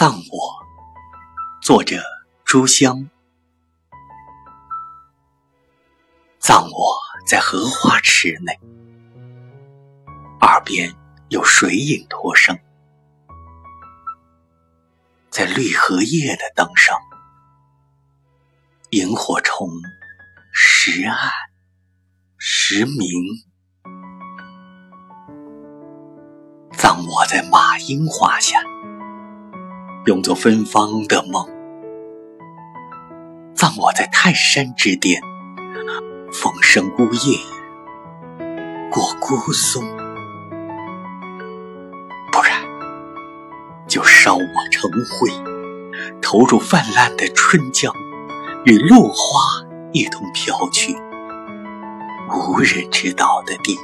葬我，作者朱香。葬我在荷花池内，耳边有水影托声，在绿荷叶的灯上，萤火虫时暗时明。葬我在马樱花下。用作芬芳的梦，葬我在泰山之巅，风声呜咽过孤松，不然就烧我成灰，投入泛滥的春江，与落花一同飘去无人知道的地。